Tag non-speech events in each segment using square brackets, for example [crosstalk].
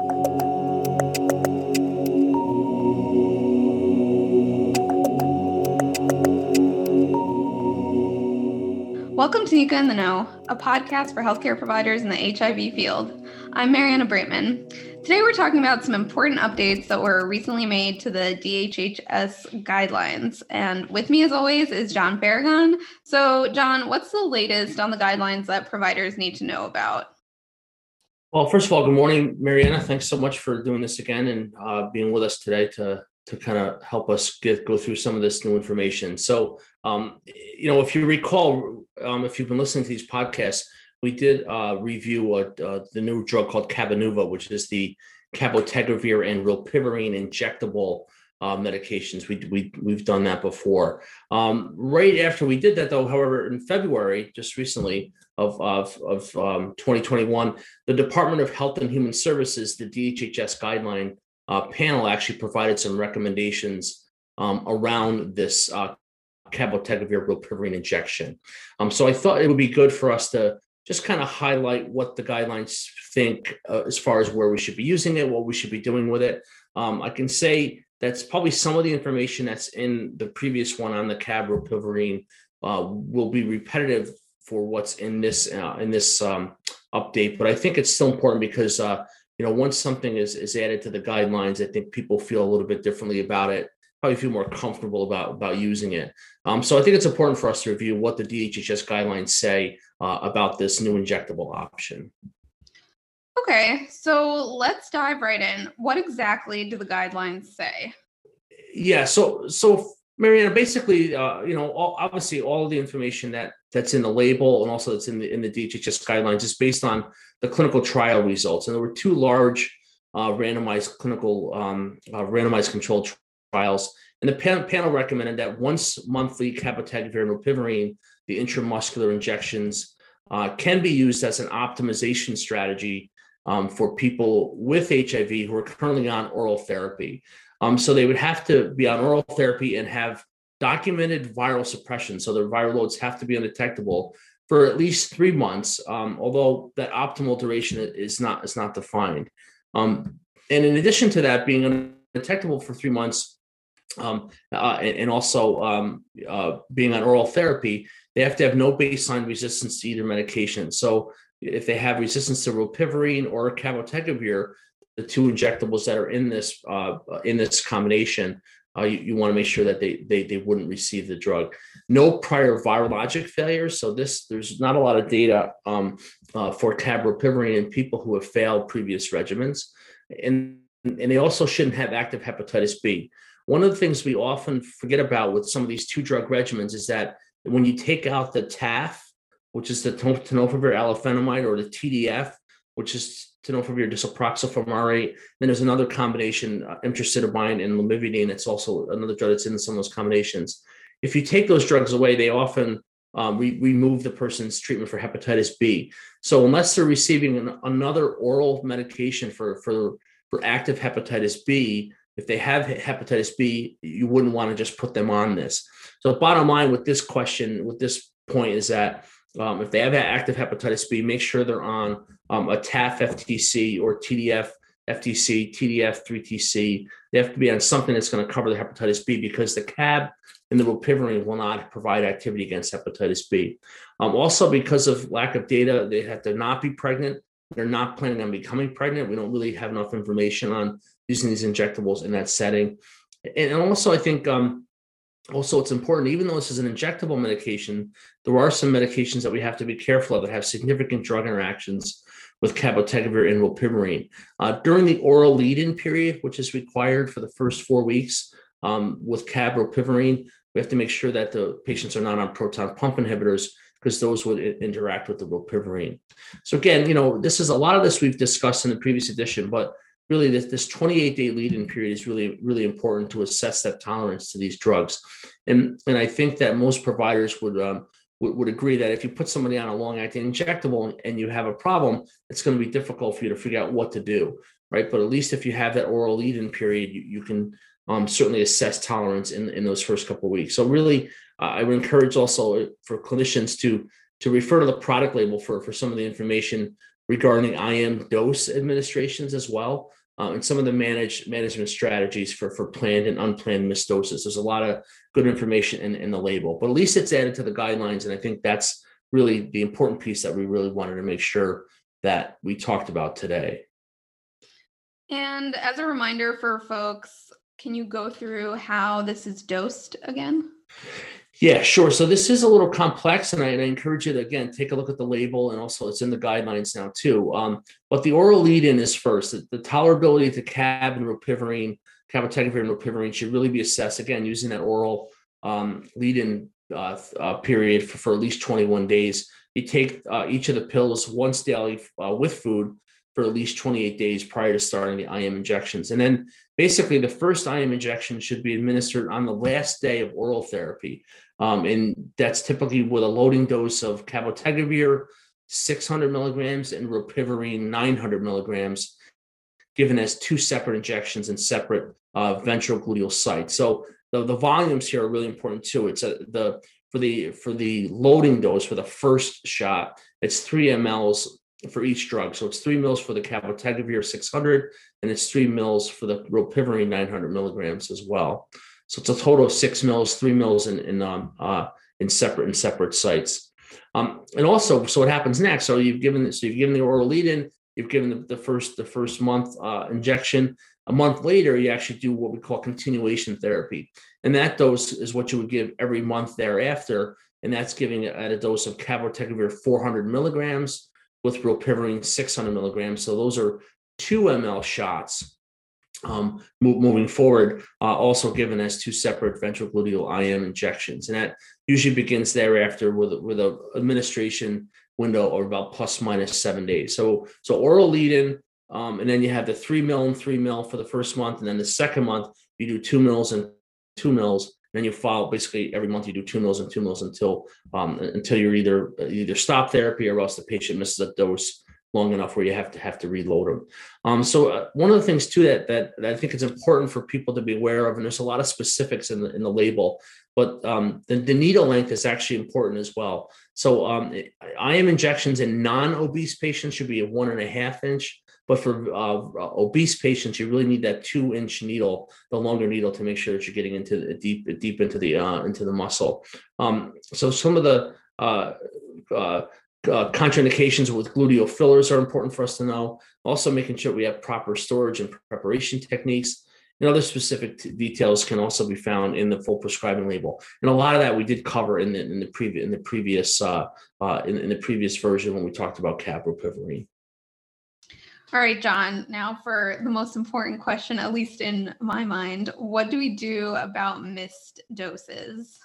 Welcome to NECA in the Know, a podcast for healthcare providers in the HIV field. I'm Mariana Braitman. Today we're talking about some important updates that were recently made to the DHHS guidelines. And with me, as always, is John Faragon. So, John, what's the latest on the guidelines that providers need to know about? Well, first of all, good morning, Mariana. Thanks so much for doing this again and uh, being with us today to to kind of help us get go through some of this new information. So, um, you know, if you recall, um, if you've been listening to these podcasts, we did uh, review uh, the new drug called Cabenuva, which is the cabotegravir and rilpivirine injectable uh, medications. We, we, we've done that before. Um, right after we did that, though, however, in February, just recently of, of, of um, 2021, the Department of Health and Human Services, the DHHS guideline uh, panel, actually provided some recommendations um, around this uh, cabotegravir rilpivirine injection. Um, so I thought it would be good for us to just kind of highlight what the guidelines think uh, as far as where we should be using it, what we should be doing with it. Um, I can say that's probably some of the information that's in the previous one on the cab rilpivirine uh, will be repetitive for what's in this uh, in this um, update, but I think it's still important because uh, you know once something is is added to the guidelines, I think people feel a little bit differently about it probably feel more comfortable about about using it. Um, so I think it's important for us to review what the DHHS guidelines say uh, about this new injectable option. Okay, so let's dive right in. What exactly do the guidelines say? Yeah, so so Mariana, basically, uh, you know, all, obviously, all of the information that that's in the label and also that's in the in the DHHS guidelines is based on the clinical trial results, and there were two large uh, randomized clinical um, uh, randomized controlled trials. And the pan- panel recommended that once monthly cabotegravir and rilpivirine, the intramuscular injections, uh, can be used as an optimization strategy um, for people with HIV who are currently on oral therapy. Um, so they would have to be on oral therapy and have documented viral suppression. So their viral loads have to be undetectable for at least three months, um, although that optimal duration is not is not defined. Um, and in addition to that, being undetectable for three months, um, uh, and, and, also um, uh, being on oral therapy, they have to have no baseline resistance to either medication. So if they have resistance to rilpivirine or cabotegravir, the two injectables that are in this uh, in this combination, uh, you, you want to make sure that they, they they wouldn't receive the drug. No prior virologic failures. So this there's not a lot of data um, uh, for cabotegravir in people who have failed previous regimens, and and they also shouldn't have active hepatitis B. One of the things we often forget about with some of these two drug regimens is that when you take out the TAF, which is the tenofovir alafenamide, or the TDF, which is tenofovir disoproxil fumarate, then there's another combination, uh, and lamivudine. It's also another drug that's in some of those combinations. If you take those drugs away, they often um, re- remove the person's treatment for hepatitis B. So unless they're receiving an, another oral medication for for for active hepatitis B, if they have hepatitis B, you wouldn't want to just put them on this. So, bottom line with this question, with this point, is that um, if they have active hepatitis B, make sure they're on um, a TAF FTC or TDF FTC, TDF 3TC. They have to be on something that's going to cover the hepatitis B because the CAB and the rilpivirine will not provide activity against hepatitis B. Um, also, because of lack of data, they have to not be pregnant. They're not planning on becoming pregnant. We don't really have enough information on using these injectables in that setting. And also, I think um, also it's important, even though this is an injectable medication, there are some medications that we have to be careful of that have significant drug interactions with cabotegravir and rilpivirine. Uh, during the oral lead-in period, which is required for the first four weeks um, with cab rilpivirine, we have to make sure that the patients are not on proton pump inhibitors because those would interact with the rilpivirine. So again, you know, this is a lot of this we've discussed in the previous edition, but really this, this 28 day lead-in period is really really important to assess that tolerance to these drugs. And and i think that most providers would um, would, would agree that if you put somebody on a long-acting injectable and you have a problem it's going to be difficult for you to figure out what to do right? But at least if you have that oral lead-in period you, you can um, certainly assess tolerance in, in those first couple of weeks. So really uh, i would encourage also for clinicians to to refer to the product label for for some of the information regarding IM dose administrations as well. Um, and some of the manage, management strategies for, for planned and unplanned doses. There's a lot of good information in, in the label, but at least it's added to the guidelines. And I think that's really the important piece that we really wanted to make sure that we talked about today. And as a reminder for folks, can you go through how this is dosed again? Yeah, sure. So this is a little complex, and I, and I, encourage you to again take a look at the label, and also it's in the guidelines now too. Um, but the oral lead-in is first. The, the tolerability to cab and rilpivirine, cabotegravir and rilpivirine should really be assessed again using that oral um, lead-in uh, uh, period for, for, at least 21 days. You take uh, each of the pills once daily uh, with food for at least 28 days prior to starting the IM injections, and then basically the first IM injection should be administered on the last day of oral therapy. Um, and that's typically with a loading dose of cabotegravir, 600 milligrams, and rilpivirine, 900 milligrams, given as two separate injections in separate uh, ventral gluteal sites. So the, the volumes here are really important too. It's a, the for the for the loading dose for the first shot, it's three mLs for each drug. So it's three mils for the cabotegravir 600, and it's three mils for the rilpivirine 900 milligrams as well. So it's a total of six mils, three mils in in um, uh, in separate in separate sites. Um, and also, so what happens next? So you've given so you've given the oral lead-in, you've given the, the first the first month uh, injection. A month later, you actually do what we call continuation therapy, and that dose is what you would give every month thereafter, and that's giving at a dose of cabotegravir 400 milligrams with rilpivirine 600 milligrams. So those are two ml shots um, moving forward, uh, also given as two separate ventrogluteal IM injections. And that usually begins thereafter with, with an administration window of about plus minus seven days. So, so oral lead in, um, and then you have the three mil and three mil for the first month. And then the second month, you do two mils and two mils then you follow basically every month you do two mils and two mils until um, until you're either either stop therapy or else the patient misses a dose long enough where you have to have to reload them. Um, so uh, one of the things too that, that, that I think is important for people to be aware of, and there's a lot of specifics in the in the label, but um, the, the needle length is actually important as well. So um, IM injections in non-obese patients should be a one and a half inch. But for uh, obese patients, you really need that two inch needle, the longer needle, to make sure that you're getting into the, deep, deep into the uh, into the muscle. Um, so some of the uh, uh, uh, contraindications with gluteal fillers are important for us to know. Also, making sure we have proper storage and preparation techniques. And other specific t- details can also be found in the full prescribing label. And a lot of that we did cover in the in the previous in the previous uh, uh, in, in, the previous version when we talked about capropivirine. All right, John, now for the most important question, at least in my mind, what do we do about missed doses?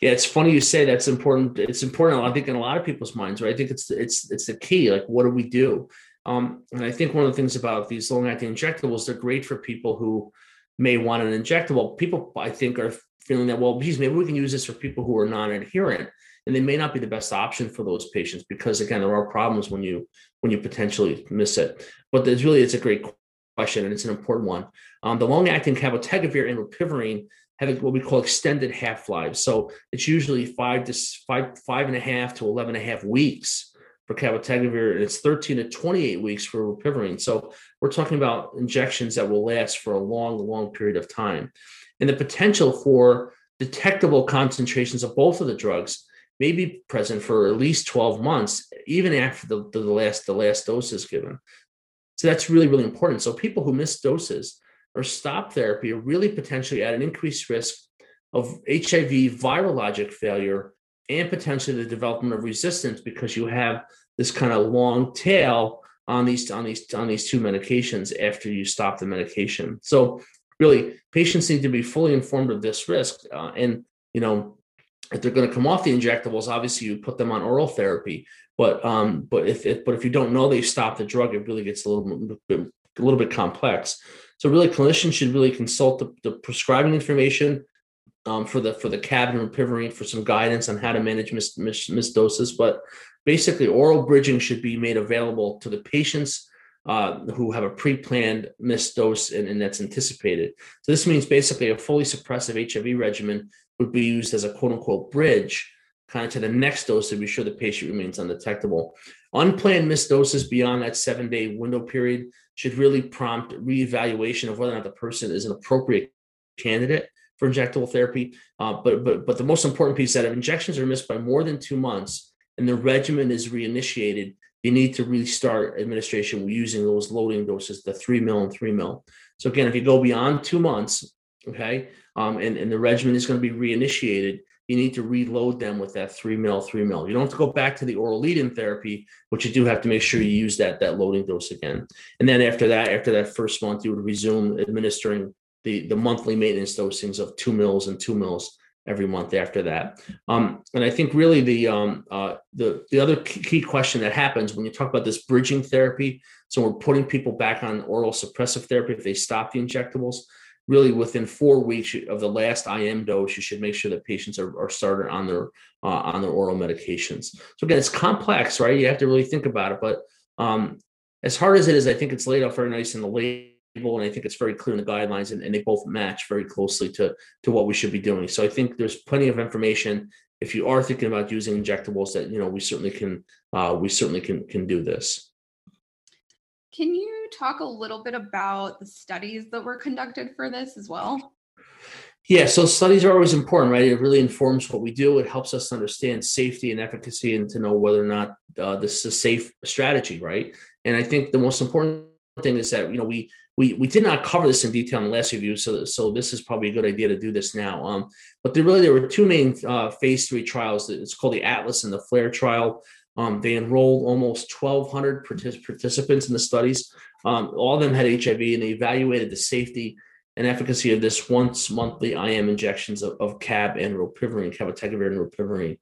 Yeah, it's funny you say that's important. It's important, I think, in a lot of people's minds, right? I think it's it's it's the key. Like, what do we do? Um, and I think one of the things about these long-acting injectables, they're great for people who may want an injectable. People, I think, are feeling that, well, geez, maybe we can use this for people who are non-adherent and they may not be the best option for those patients because again there are problems when you when you potentially miss it. But there's really it's a great question and it's an important one. Um, the long acting cabotegravir and rilpivirine have what we call extended half-lives. So it's usually five to five five and a half to 11 and a half weeks for cabotegravir and it's 13 to 28 weeks for rilpivirine so we're talking about injections that will last for a long long period of time. And the potential for detectable concentrations of both of the drugs may be present for at least 12 months, even after the, the last the last dose is given. So that's really, really important. So people who miss doses or stop therapy are really potentially at an increased risk of HIV virologic failure and potentially the development of resistance because you have this kind of long tail on these on these on these two medications after you stop the medication. So really, patients need to be fully informed of this risk, uh, and you know if they're going to come off the injectables, obviously you put them on oral therapy. But um, but if it, but if you don't know they stopped the drug, it really gets a little bit a little bit complex. So really, clinicians should really consult the, the prescribing information um, for the for the cabin and rilpivirine for some guidance on how to manage missed mis, mis doses. But basically, oral bridging should be made available to the patients uh, who have a pre-planned missed dose and, and, that's anticipated. So this means basically a fully suppressive HIV regimen would be used as a quote unquote bridge kind of to the next dose to be sure the patient remains undetectable. Unplanned missed doses beyond that seven day window period should really prompt reevaluation of whether or not the person is an appropriate candidate for injectable therapy. Uh, but but but the most important piece is that if injections are missed by more than two months and the regimen is reinitiated, you need to restart administration using those loading doses, the three mil and three mil. So again, if you go beyond two months, okay, um, and, and the regimen is going to be reinitiated, you need to reload them with that three mil, three mil. You don't have to go back to the oral lead-in therapy, but you do have to make sure you use that that loading dose again. And then after that, after that first month, you would resume administering the, the monthly maintenance dosings of two mils and two mils every month after that. Um, and I think really the um, uh, the the other key question that happens when you talk about this bridging therapy, so we're putting people back on oral suppressive therapy if they stop the injectables. Really, within four weeks of the last IM dose, you should make sure that patients are, are started on their uh, on their oral medications. So again, it's complex, right? You have to really think about it. But um, as hard as it is, I think it's laid out very nice in the label and I think it's very clear in the guidelines, and, and, they both match very closely to to what we should be doing. So I think there's plenty of information. If you are thinking about using injectables, that you know we certainly can uh, we certainly can can do this. Can you talk a little bit about the studies that were conducted for this as well? Yeah, so studies are always important, right? It really informs what we do. It helps us understand safety and efficacy and to know whether or not uh, this is a safe strategy, right? And I think the most important thing is that you know we we we did not cover this in detail in the last review, so so this is probably a good idea to do this now. Um, but there really there were two main uh, phase three trials. It's called the Atlas and the FLAIR trial. Um, they enrolled almost 1,200 partic- participants in the studies. Um, all of them had HIV, and they evaluated the safety and efficacy of this once monthly IM injections of, of CAB and rilpivirine, cabotegravir and rilpivirine.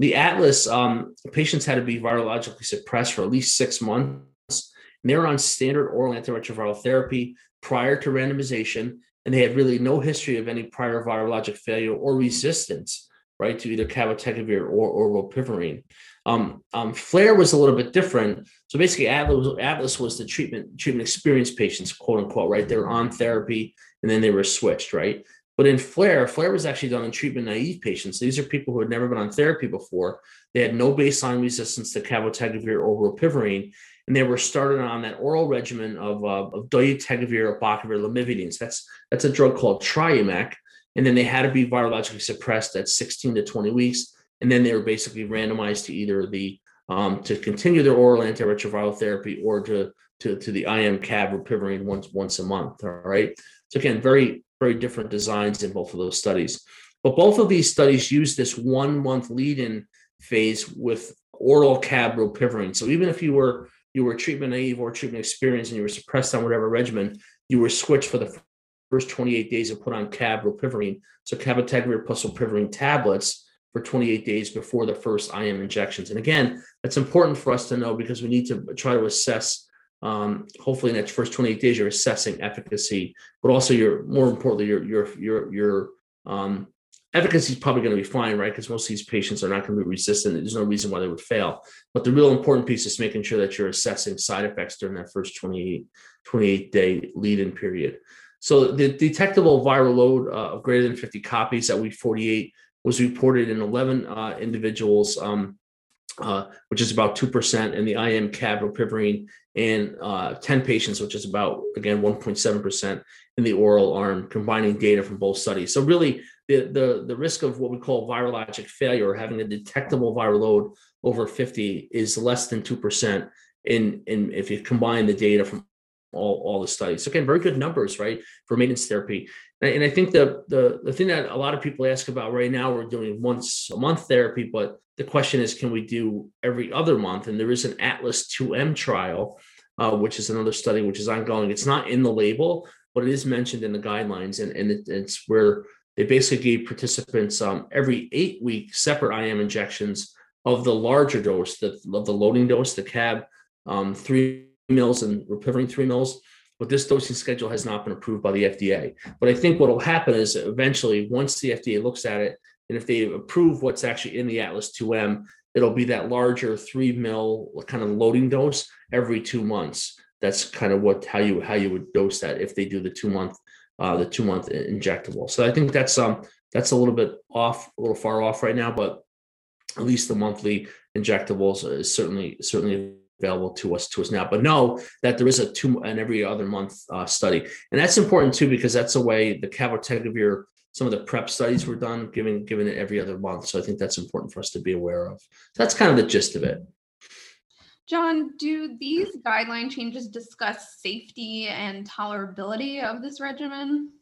The Atlas um, patients had to be virologically suppressed for at least six months and they were on standard oral antiretroviral therapy prior to randomization, and they had really no history of any prior virologic failure or resistance, right, to either cabotegravir or, or rilpivirine. Um, um, FLAIR was a little bit different. So basically, Atlas, Atlas was the treatment treatment experienced patients, quote unquote, right? They were on therapy and then they were switched, right? But in FLAIR, FLAIR was actually done in treatment naive patients. These are people who had never been on therapy before. They had no baseline resistance to cabotegravir or rilpivirine, and they were started on that oral regimen of, uh, of dolutegravir, abacavir, lamivudine. So that's that's a drug called Triumeq, and then they had to be virologically suppressed at 16 to 20 weeks, and then they were basically randomized to either the um, to continue their oral antiretroviral therapy or to to, to the IM CAB once once a month. All right. So again, very very different designs in both of those studies, but both of these studies use this one month lead-in phase with oral CAB. So even if you were you were treatment naive or treatment experienced and you were suppressed on whatever regimen, you were switched for the first 28 days and put on CAB rilpivirine. So cabotegravir plus rilpivirine tablets for 28 days before the first IM injections. And again, that's important for us to know because we need to try to assess. Um, hopefully, in that first 28 days, you're assessing efficacy, but also you're more importantly, you're you're you're you're um, efficacy is probably going to be fine, right? Because most of these patients are not going to be resistant. There's no reason why they would fail. But the real important piece is making sure that you're assessing side effects during that first 28, 28 day lead in period. So the detectable viral load uh, of greater than 50 copies at week 48 was reported in 11 uh, individuals, um, uh, which is about 2%, and the IM CAB and uh, 10 patients, which is about, again, 1.7% in the oral arm, combining data from both studies. So really, the, the, the risk of what we call virologic failure or having a detectable viral load over 50 is less than 2% in, in if you combine the data from all, all the studies. So again, very good numbers, right, for maintenance therapy. And, and I think the, the the thing that a lot of people ask about right now, we're doing once a month therapy, but the question is, can we do every other month? And there is an Atlas 2M trial, uh, which is another study which is ongoing. It's not in the label, but it is mentioned in the guidelines, and, and it, it's where they basically gave participants um, every eight week separate IM injections of the larger dose, the, of the loading dose, the CAB, um, three mils and rilpivirine three mils. But this dosing schedule has not been approved by the FDA. But I think what will happen is eventually, once the FDA looks at it, and if they approve what's actually in the Atlas 2M, it'll be that larger three mil kind of loading dose every two months. That's kind of what how you how you would dose that if they do the two month uh, the two month injectable. So I think that's um that's a little bit off, a little far off right now, but at least the monthly injectables is certainly certainly available to us to us now. But know that there is a two and every other month uh, study, and that's important too because that's the way the cabotegravir some of the prep studies were done, given given it every other month. So I think that's important for us to be aware of. So that's kind of the gist of it. John, do these guideline changes discuss safety and tolerability of this regimen?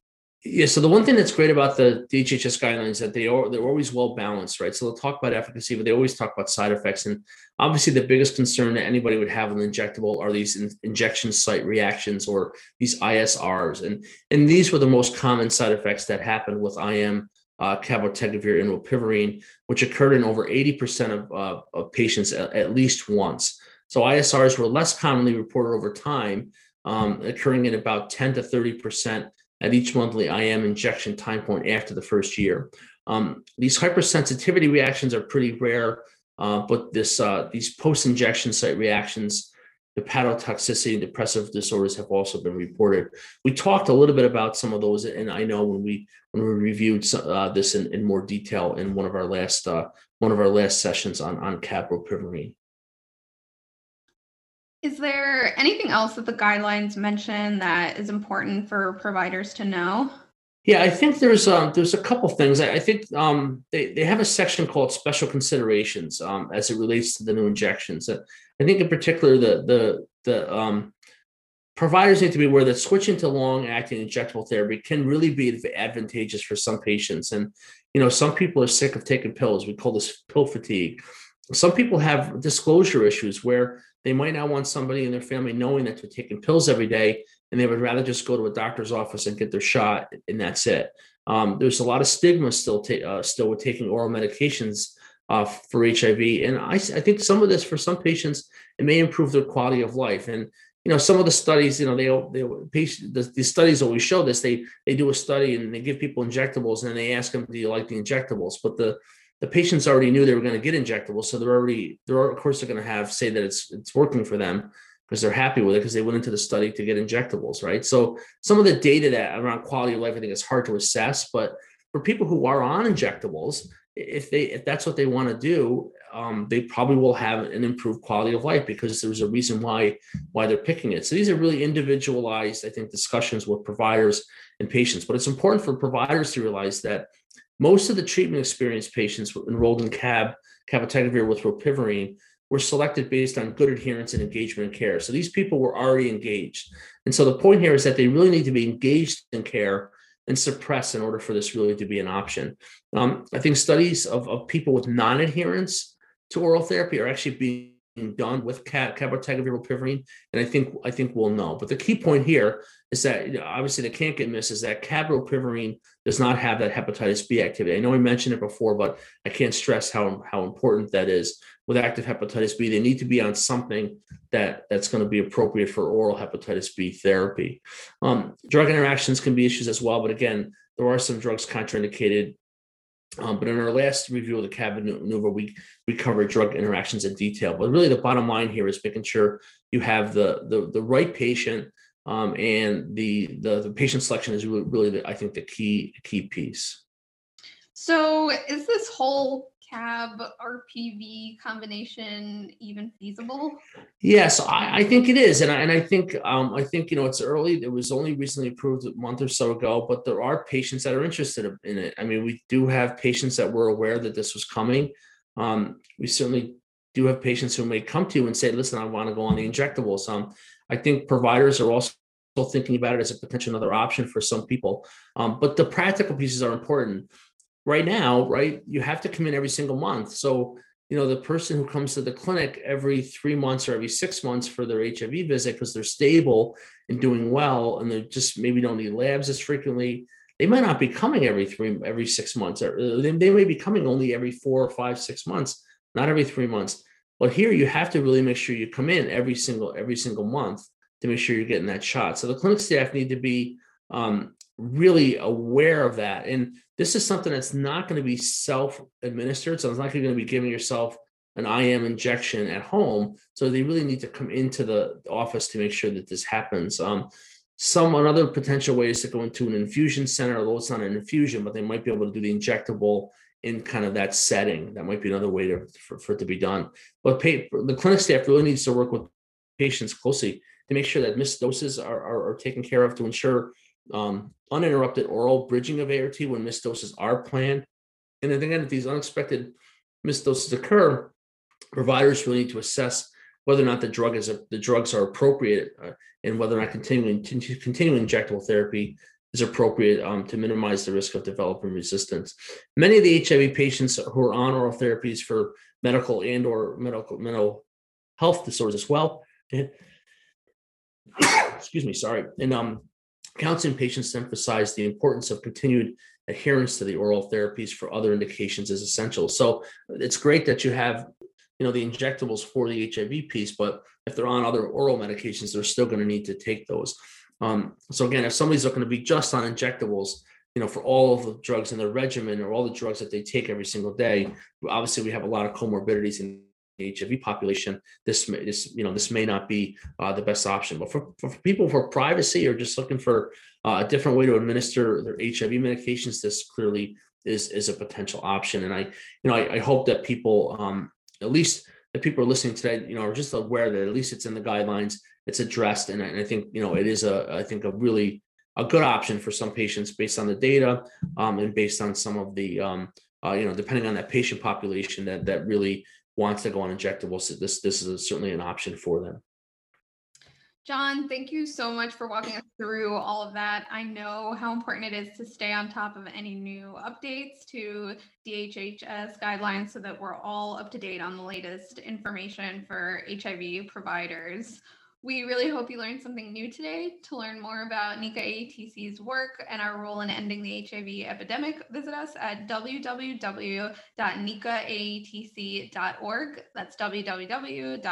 Yeah, so the one thing that's great about the DHHS guidelines is that they are they're always well balanced, right? So they'll talk about efficacy, but they always talk about side effects. And obviously, the biggest concern that anybody would have with injectable are these in, injection site reactions or these ISRs, and and these were the most common side effects that happened with IM uh, cabotegravir and rilpivirine, which occurred in over 80% of, uh, of patients at, at, least once. So ISRs were less commonly reported over time, um, occurring in about 10 to 30% at each monthly IM injection time point after the first year. Um, these hypersensitivity reactions are pretty rare, uh, but this uh, these post-injection site reactions, hepatotoxicity and depressive disorders have also been reported. We talked a little bit about some of those, and I know when we when we reviewed uh, this in, in more detail in one of our last uh, one of our last sessions on on capropyramine. Is there anything else that the guidelines mention that is important for providers to know? Yeah, I think there's um, there's a couple things. I, I think um, they they have a section called special considerations um, as it relates to the new injections. Uh, I think in particular the the the um, providers need to be aware that switching to long acting injectable therapy can really be advantageous for some patients. And you know, some people are sick of taking pills. We call this pill fatigue. Some people have disclosure issues where they might not want somebody in their family knowing that they're taking pills every day, and they would rather just go to a doctor's office and get their shot, and that's it. Um, there's a lot of stigma still ta- uh, still with taking oral medications uh, for HIV, and I, I think some of this for some patients it may improve their quality of life. And you know, some of the studies, you know, they they patient the, the studies always show this. They they do a study and they give people injectables, and they ask them, "Do you like the injectables?" But the the patients already knew they were going to get injectables, so they're already they're of course they're going to have say that it's it's working for them because they're happy with it because they went into the study to get injectables, right? So some of the data that around quality of life I think is hard to assess, but for people who are on injectables, if they if that's what they want to do, um, they probably will have an improved quality of life because there's a reason why why they're picking it. So these are really individualized, I think, discussions with providers and patients. But it's important for providers to realize that most of the treatment experienced patients enrolled in CAB, cabotegravir with rilpivirine, were selected based on good adherence and engagement in care. So these people were already engaged. And so the point here is that they really need to be engaged in care and suppress in order for this really to be an option. Um, I think studies of, of people with non-adherence to oral therapy are actually being done with cabotegravir rilpivirine, and I think I think we'll know. But the key point here is that you know, obviously the can't get missed is that cabotegravir does not have that hepatitis B activity. I know we mentioned it before, but I can't stress how how important that is. With active hepatitis B, they need to be on something that that's going to be appropriate for oral hepatitis B therapy. Um, drug interactions can be issues as well, but again, there are some drugs contraindicated um, but in our last review of the Cabenuva, we we covered drug interactions in detail. But really, the bottom line here is making sure you have the the, the right patient, um, and the, the the patient selection is really, really the, I think the key key piece. So, is this whole cab RPV combination even feasible? Yes, I, I think it is, and I, and I think um, I think you know it's early. It was only recently approved a month or so ago, but there are patients that are interested in it. I mean, we do have patients that were aware that this was coming. Um, we certainly do have patients who may come to you and say, "Listen, I want to go on the injectables." Um, I think providers are also thinking about it as a potential another option for some people. Um, but the practical pieces are important right now, right, you have to come in every single month. So, you know, the person who comes to the clinic every three months or every six months for their HIV visit because they're stable and doing well and they just maybe don't need labs as frequently, they might not be coming every three, every six months. Or uh, they, they may be coming only every four or five, six months, not every three months. But here you have to really make sure you come in every single every single month to make sure you're getting that shot. So the clinic staff need to be um, really aware of that. And this is something that's not going to be self administered. So it's not going to be giving yourself an IM injection at home. So they really need to come into the office to make sure that this happens. Um, some another potential way is to go into an infusion center, although it's not an infusion, but they might be able to do the injectable in kind of that setting. That might be another way to, for, for it to be done. But pay, the clinic staff really needs to work with patients closely to make sure that missed doses are, are, are taken care of to ensure um, uninterrupted oral bridging of ART when missed doses are planned. And then again, if these unexpected missed doses occur, providers really need to assess whether or not the drug is a, the drugs are appropriate uh, and whether or not continuing continuing injectable therapy is appropriate um, to minimize the risk of developing resistance. Many of the HIV patients who are on oral therapies for medical and or medical mental health disorders as well. [coughs] excuse me, sorry. And um, counseling patients to emphasize the importance of continued adherence to the oral therapies for other indications is essential. So it's great that you have, you know, the injectables for the HIV piece, but if they're on other oral medications, they're still going to need to take those. Um, so again, if somebody's looking to be just on injectables, you know, for all of the drugs in their regimen or all the drugs that they take every single day, obviously we have a lot of comorbidities the HIV population. This, this, you know, this may not be uh, the best option. But for, for people for privacy or just looking for uh, a different way to administer their HIV medications, this clearly is is a potential option. And I, you know, I, I hope that people, um, at least that people are listening today, you know, are just aware that at least it's in the guidelines it's addressed, and I, and I think you know it is a I think a really a good option for some patients based on the data um, and based on some of the um, uh, you know depending on that patient population that that really wants to go on injectables. So this this is certainly an option for them. John, thank you so much for walking us through all of that. I know how important it is to stay on top of any new updates to DHHS guidelines so that we're all up to date on the latest information for HIV providers. We really hope you learned something new today. To learn more about NECA AETC's work and our role in ending the HIV epidemic, visit us at www.necaaetc.org. That's www.neca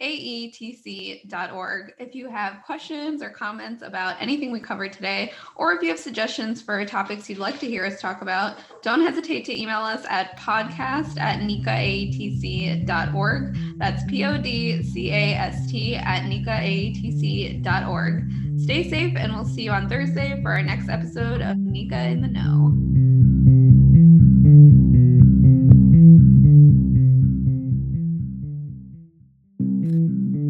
aetc.org. If you have questions or comments about anything we covered today, or if you have suggestions for topics you'd like to hear us talk about, don't hesitate to email us at podcast at necaaetc.org. That's P O D C A S T at necaaetc.org. Stay safe, and we'll see you on Thursday for our next episode of NECA in the Know.